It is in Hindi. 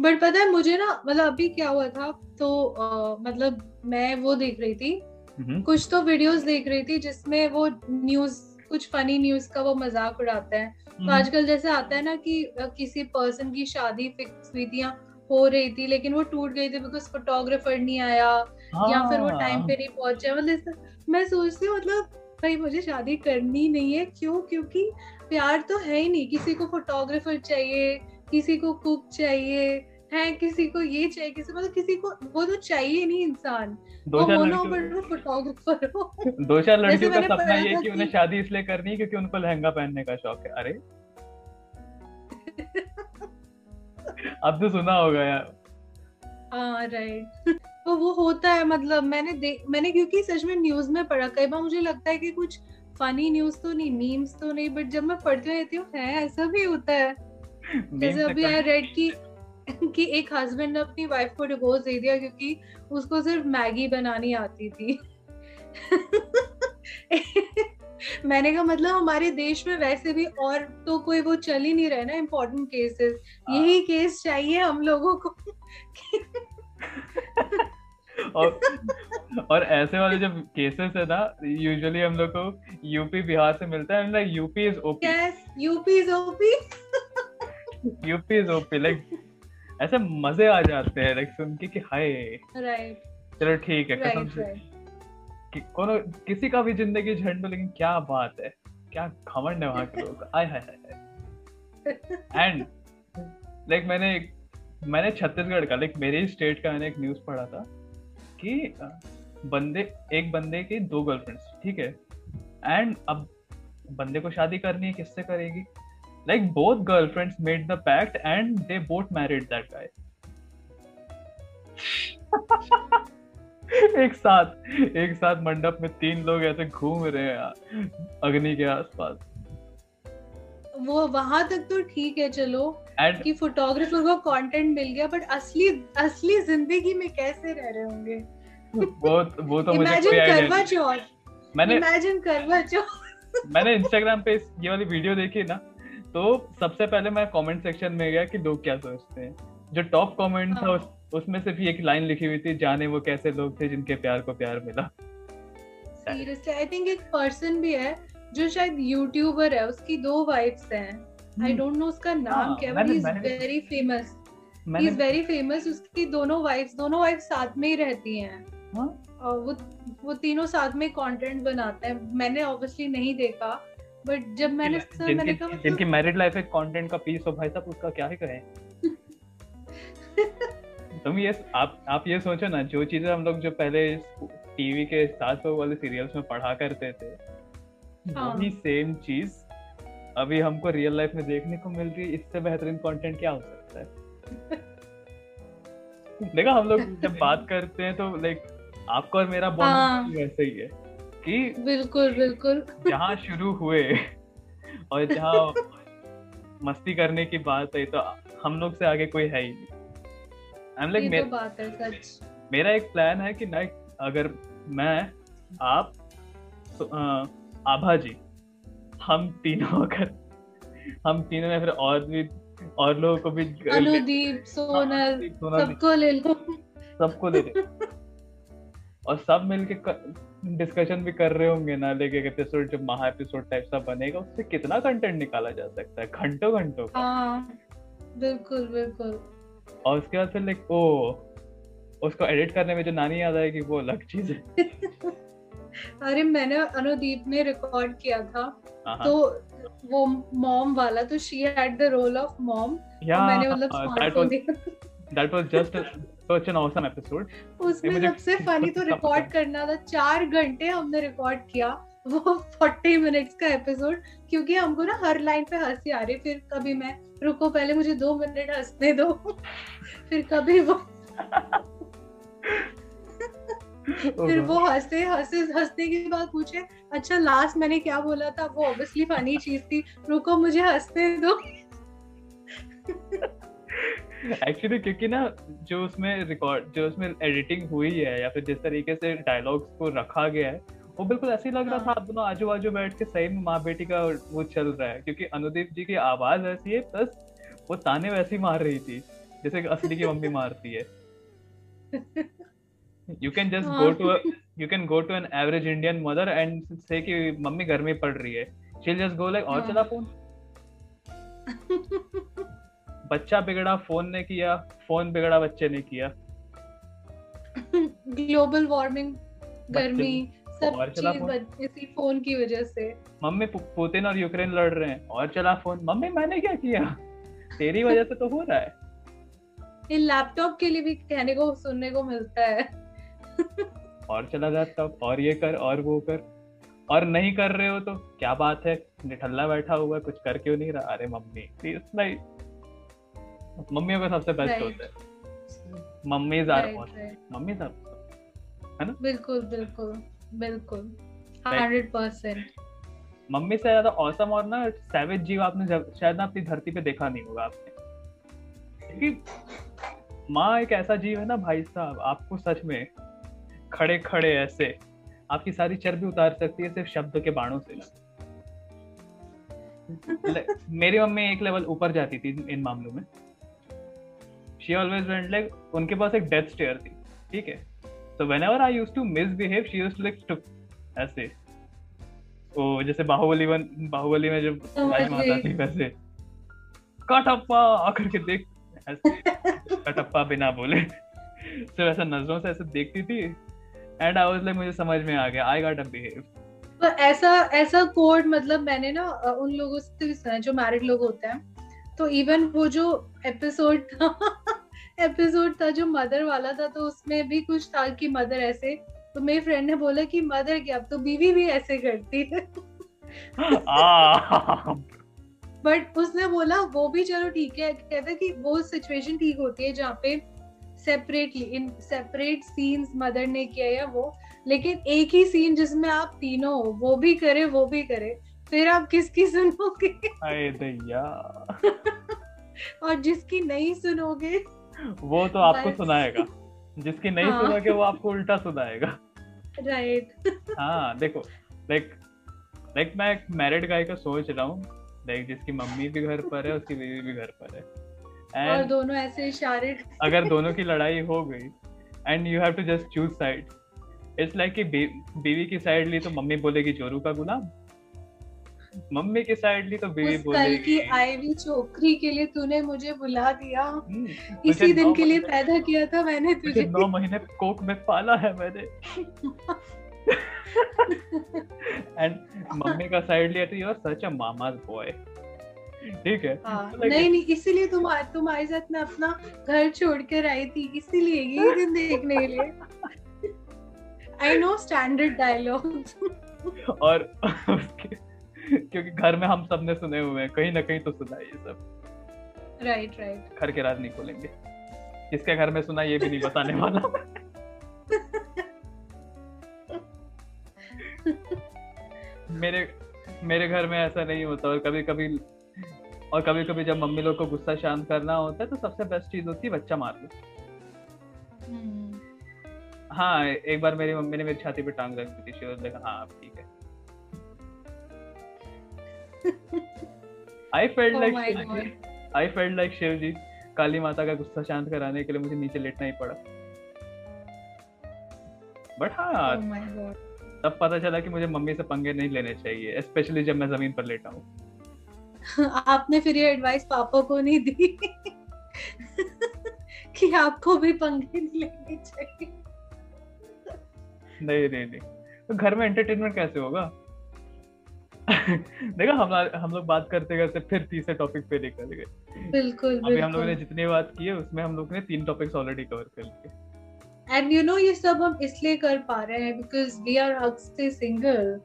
बट पता है मुझे ना मतलब अभी क्या हुआ था तो आ, मतलब मैं वो देख रही थी। हम्म, कुछ तो वीडियोस देख रही थी जिसमें वो न्यूज़ कुछ फनी न्यूज़ का वो मज़ाक उड़ाते हैं। तो हम्म, आजकल जैसे आता है ना कि किसी पर्सन की शादी फिक्स हुई थी या हो रही थी लेकिन वो टूट गई थी बिकॉज़ फोटोग्राफर नहीं आया या फिर वो टाइम हाँ पे नहीं पहुँचे। मतलब मैं सोचती हूँ मतलब भाई मुझे शादी करनी नहीं है। क्यों? क्योंकि प्यार तो है ही नहीं। किसी को फोटोग्राफर चाहिए किसी को कुक चाहिए है किसी को ये चाहिए किसी मतलब किसी को वो तो चाहिए नहीं इंसान। दो चार लड़कियों फोटोग्राफर हो। दो चार लड़कियों का सपना ये कि उन्हें शादी इसलिए करनी है क्योंकि उनको लहंगा पहनने का शौक है। अरे! अब तो सुना होगा यार। हाँ राइट तो वो होता है मतलब मैंने मैंने क्योंकि सच में न्यूज़ में पढ़ा कई बार मुझे लगता है कि कुछ फनी न्यूज़ तो नहीं मीम्स तो नहीं बट जब मैं पढ़ती रहती हूँ है ऐसा भी होता है। जैसे अभी आई रेड की कि एक हस्बैंड ने अपनी वाइफ को डिवोर्स दे दिया क्योंकि उसको सिर्फ़ मैगी बनानी आती थी। मैंने कहा मतलब हमारे देश में वैसे भी और तो कोई वो चल ही नहीं रहे ना इम्पोर्टेंट केसेस यही केस चाहिए हम लोगों को। और और ऐसे वाले जब केसेस है ना यूजुअली हम लोग को यूपी बिहार से मिलता है। Like UP is OP yes UP is OP UP is OP like ऐसे मज़े आ जाते हैं लाइक सुन के कि हाय। राइट चलो ठीक है कसम से। कि कोनो किसी का भी ज़िंदगी झंड लेकिन क्या बात है। क्या घमंड है वहाँ के लोग आय हाय हाय एंड लाइक मैंने मैंने छत्तीसगढ़ का लाइक मेरे स्टेट का मैंने एक न्यूज़ पढ़ा था कि बंदे एक बंदे की दो गर्लफ्रेंड्स ठीक है? एंड अब बंदे को शादी करनी है किससे करेगी? Like both girlfriends made the pact and they both married that guy एक साथ एक साथ मंडप में तीन लोग ऐसे घूम रहे हैं यार, अग्नि के आसपास। वो वहाँ तक तो ठीक है चलो एंड कि फोटोग्राफर को कंटेंट मिल गया बट असली असली ज़िंदगी में कैसे रह रहे होंगे? वो वो तो मुझे कोई करवा चौथ। मैंने इमेजिन करवा चौथ। मैंने इंस्टाग्राम पे ये वाली वीडियो देखी ना? तो सबसे पहले मैं कमेंट सेक्शन में गया कि लोग क्या सोचते हैं। जो टॉप कमेंट था हाँ। उस, उसमें सिर्फ़ एक लाइन लिखी हुई थी जाने वो कैसे लोग थे जिनके प्यार को प्यार मिला। सीरियसली आई थिंक एक पर्सन भी है जो शायद यूट्यूबर है उसकी दो वाइफ्स हैं। आई डोंट नो उसका नाम हाँ, क्या but he is very famous he is very famous उसकी दोनों वाइफ्स दोनों वाइफ्स साथ में ही रहती हैं। हाँ? और वो वो तीनों साथ में कंटेंट बनाते हैं। मैंने ऑब्वियसली नहीं देखा बट जब मैंने सुना मैंने कहा मतलब जिनकी मैरिड लाइफ एक कंटेंट का पीस हो भाई साहब उसका क्या ही कहें तुम ये आप आप ये सोचो ना जो चीज़ें हम लोग जो पहले टीवी के साथ वाले सीरियल्स में पढ़ा करते थे हाँ। वही सेम चीज़ अभी हमको रियल लाइफ में देखने को मिल रही है इससे बेहतरीन कंटेंट क्या हो सकता है देखा हम लोग जब बात करते हैं तो लाइक आपका और मेरा हाँ। बॉन्ड वैसे ही है कि बिल्कुल बिल्कुल। जहाँ शुरू हुए और जहाँ मस्ती करने की बात है तो हम लोग से आगे कोई है ही नहीं। I'm like, ये मे, तो बात है सच। मेरा एक प्लान है कि ना अगर मैं आप तो, अ, आभा जी हम तीनों अगर हम तीनों ने फिर और भी और लोगों को भी अनुदीप सोनल सबको ले लो। सबको ले ले। और सब मिलके डिस्कशन भी कर रहे होंगे ना लेके एपिसोड जब महा एपिसोड टाइप सा बनेगा उससे कितना कंटेंट निकाला जा सकता है? घंटों घंटों का। हाँ बिल्कुल बिल्कुल। और उसके बाद फिर लाइक ओ उसको एडिट करने में जो नानी याद आएगी वो अलग चीज़ है। अरे मैंने अनुदीप ने रिकॉर्ड किया था। हाँ, हाँ। तो वो मॉम वाला तो she had the role of mom मैंने मतलब स्मार्टफ़ोन was देखा उसमें सबसे फनी तो रिकॉर्ड करना था। चार घंटे हमने रिकॉर्ड किया। वो फोर्टी मिनट्स का एपिसोड क्योंकि हमको ना हर लाइन पे हँसी आ रही फिर कभी मैं रुको पहले मुझे दो मिनट हंसने दो। फिर कभी वो फिर वो हँसते हँसते हंसने के बाद पूछे अच्छा लास्ट मैंने क्या बोला था? वो ऑब्वियसली फनी चीज़ थी। रुको मुझे हंसने दो। एक्चुअली क्योंकि ना जो उसमें रिकॉर्ड जो उसमें एडिटिंग हुई है या फिर जिस तरीके से डायलॉग्स को रखा गया है वो बिल्कुल ऐसे ही लग रहा था। हाँ। आप दोनों आजू बाजू बैठ के सही में माँ बेटी का वो चल रहा है क्योंकि अनुदीप जी की आवाज़ ऐसी है प्लस वो ताने वैसी मार रही थी जैसे असली की मम्मी मारती है। You can just go to you can go to an average Indian mother and say कि मम्मी घर में पड़ रही है। शील जस्ट गो लाइक और हाँ। चला फ़ोन बच्चा बिगड़ा फ़ोन ने किया फ़ोन बिगड़ा बच्चे ने किया। ग्लोबल वार्मिंग गर्मी सब चीज़ इसी फ़ोन की वजह से। मम्मी पुतिन और यूक्रेन लड़ रहे हैं और चला फ़ोन। मम्मी मैंने क्या किया? तेरी वजह से तो हो रहा है। इन लैपटॉप के लिए भी कहने को सुनने को मिलता है। और चला लैपटॉप और ये कर और वो कर। और नहीं कर रहे हो तो क्या बात है? निठल्ला बैठा हुआ है कुछ कर क्यों नहीं रहा? अरे मम्मी प्लीज़ नहीं। मम्मियों का सबसे बेस्ट होता है। मम्मी मम्मी है ना? बिल्कुल बिल्कुल बिल्कुल। हंड्रेड परसेंट मम्मी से ज़्यादा औसम और ना सैवेज जीव आपने शायद ना अपनी धरती पे देखा नहीं होगा आपने। क्योंकि माँ एक ऐसा जीव है ना भाई साहब आपको सच में खड़े खड़े ऐसे आपकी सारी चर्बी उतार सकती है सिर्फ़ शब्द के बाणों से। मेरी मम्मी एक लेवल ऊपर जाती थी इन मामलों में। शी ऑलवेज वेंट लाइक उनके पास एक डेथ स्टेयर थी ठीक है? तो whenever I use to misbehave she use like to ऐसे। ओ जैसे बाहुबली वन बाहुबली में जब माता थी वैसे। कटप्पा आकर के देख ऐसे कटप्पा बिना बोले। सिर्फ़ ऐसा नज़रों से ऐसे देखती थी। एंड आई वाज लाइक मुझे समझ में आ गया। आई गॉट अ बिहेव तो ऐसा ऐसा कोड मतलब मैंने ना उन लोगों से भी सुना जो मैरिड लोग होते हैं। तो इवन वो जो एपिसोड था एपिसोड था जो मदर वाला था तो उसमें भी कुछ था कि मदर ऐसे तो मेरी फ्रेंड ने बोला कि मदर क्या अब तो बीवी भी ऐसे करती है? बट उसने बोला वो भी चलो ठीक है। कहता कि वो सिचुएशन ठीक होती है जहाँ पे separately in separate scenes mother ने किया या वो लेकिन एक ही सीन जिसमें आप तीनों हो वो भी करे वो भी करे फिर आप किसकी सुनोगे? और जिसकी नहीं सुनोगे वो तो आपको सुनाएगा। जिसकी नहीं हाँ. सुनोगे वो आपको उल्टा सुनाएगा। राइट हाँ देखो लाइक लाइक मैं एक मैरिड गाय का सोच रहा हूँ। लाइक जिसकी मम्मी भी घर पर है उसकी बीवी भी घर पर है। और दोनों ऐसे इशारे अगर दोनों की लड़ाई हो गई and you have to just choose side it's like कि बीवी की साइड ली तो मम्मी बोलेगी जोरू का गुलाम। मम्मी की साइड ली तो बीवी बोलेगी कल की आईवी छोकरी के लिए तूने मुझे बुला दिया। हम्म, इसी दिन के लिए पैदा किया था मैंने तुझे नौ महीने कोक में पाला है मैंने। एंड मम्मी का साइड लिया तो you are such a mama's boy ठीक है? हाँ, नहीं नहीं इसीलिए तुम तुम आयजत में अपना घर छोड़ कर आई थी इसीलिए ये दिन देखने के लिए। आई नो स्टैंडर्ड डायलॉग और क्योंकि घर में हम सबने सुने हुए हैं कहीं ना कहीं तो सुना है ये सब। राइट राइट घर के राज नहीं खोलेंगे। किसके घर में सुना ये भी नहीं बताने वाला। मेरे मेरे घर में ऐसा नहीं होता और कभी कभी और कभी कभी जब मम्मी लोग को गुस्सा शांत करना होता है तो सबसे बेस्ट चीज़ होती है बच्चा मार लो हम्म। हाँ एक बार मेरी मम्मी ने मेरी छाती पे टांग रखी थी देखा हाँ ठीक है। I felt like I felt like Shiv ji Kali Mata का गुस्सा शांत कराने के लिए मुझे नीचे लेटना ही पड़ा। बट हाँ oh तब पता चला कि मुझे मम्मी से पंगे नहीं लेने चाहिए स्पेशली जब मैं ज़मीन पर लेटा हूँ। आपने फिर ये एडवाइस पापा को नहीं दी? कि आपको भी पंखे नहीं लेने चाहिए। नहीं नहीं नहीं। तो घर में एंटरटेनमेंट कैसे होगा? देखा हम हम लोग बात करते करते फिर तीसरे टॉपिक पे निकल गए। बिल्कुल अभी हम लोगों ने जितने बात की है उसमें हम लोग ने तीन टॉपिक्स ऑलरेडी कवर कर लिए। एंड यू नो ये सब हम इसलिए कर पा रहे हैं बिकॉज़ वी आर अक्सर सिंगल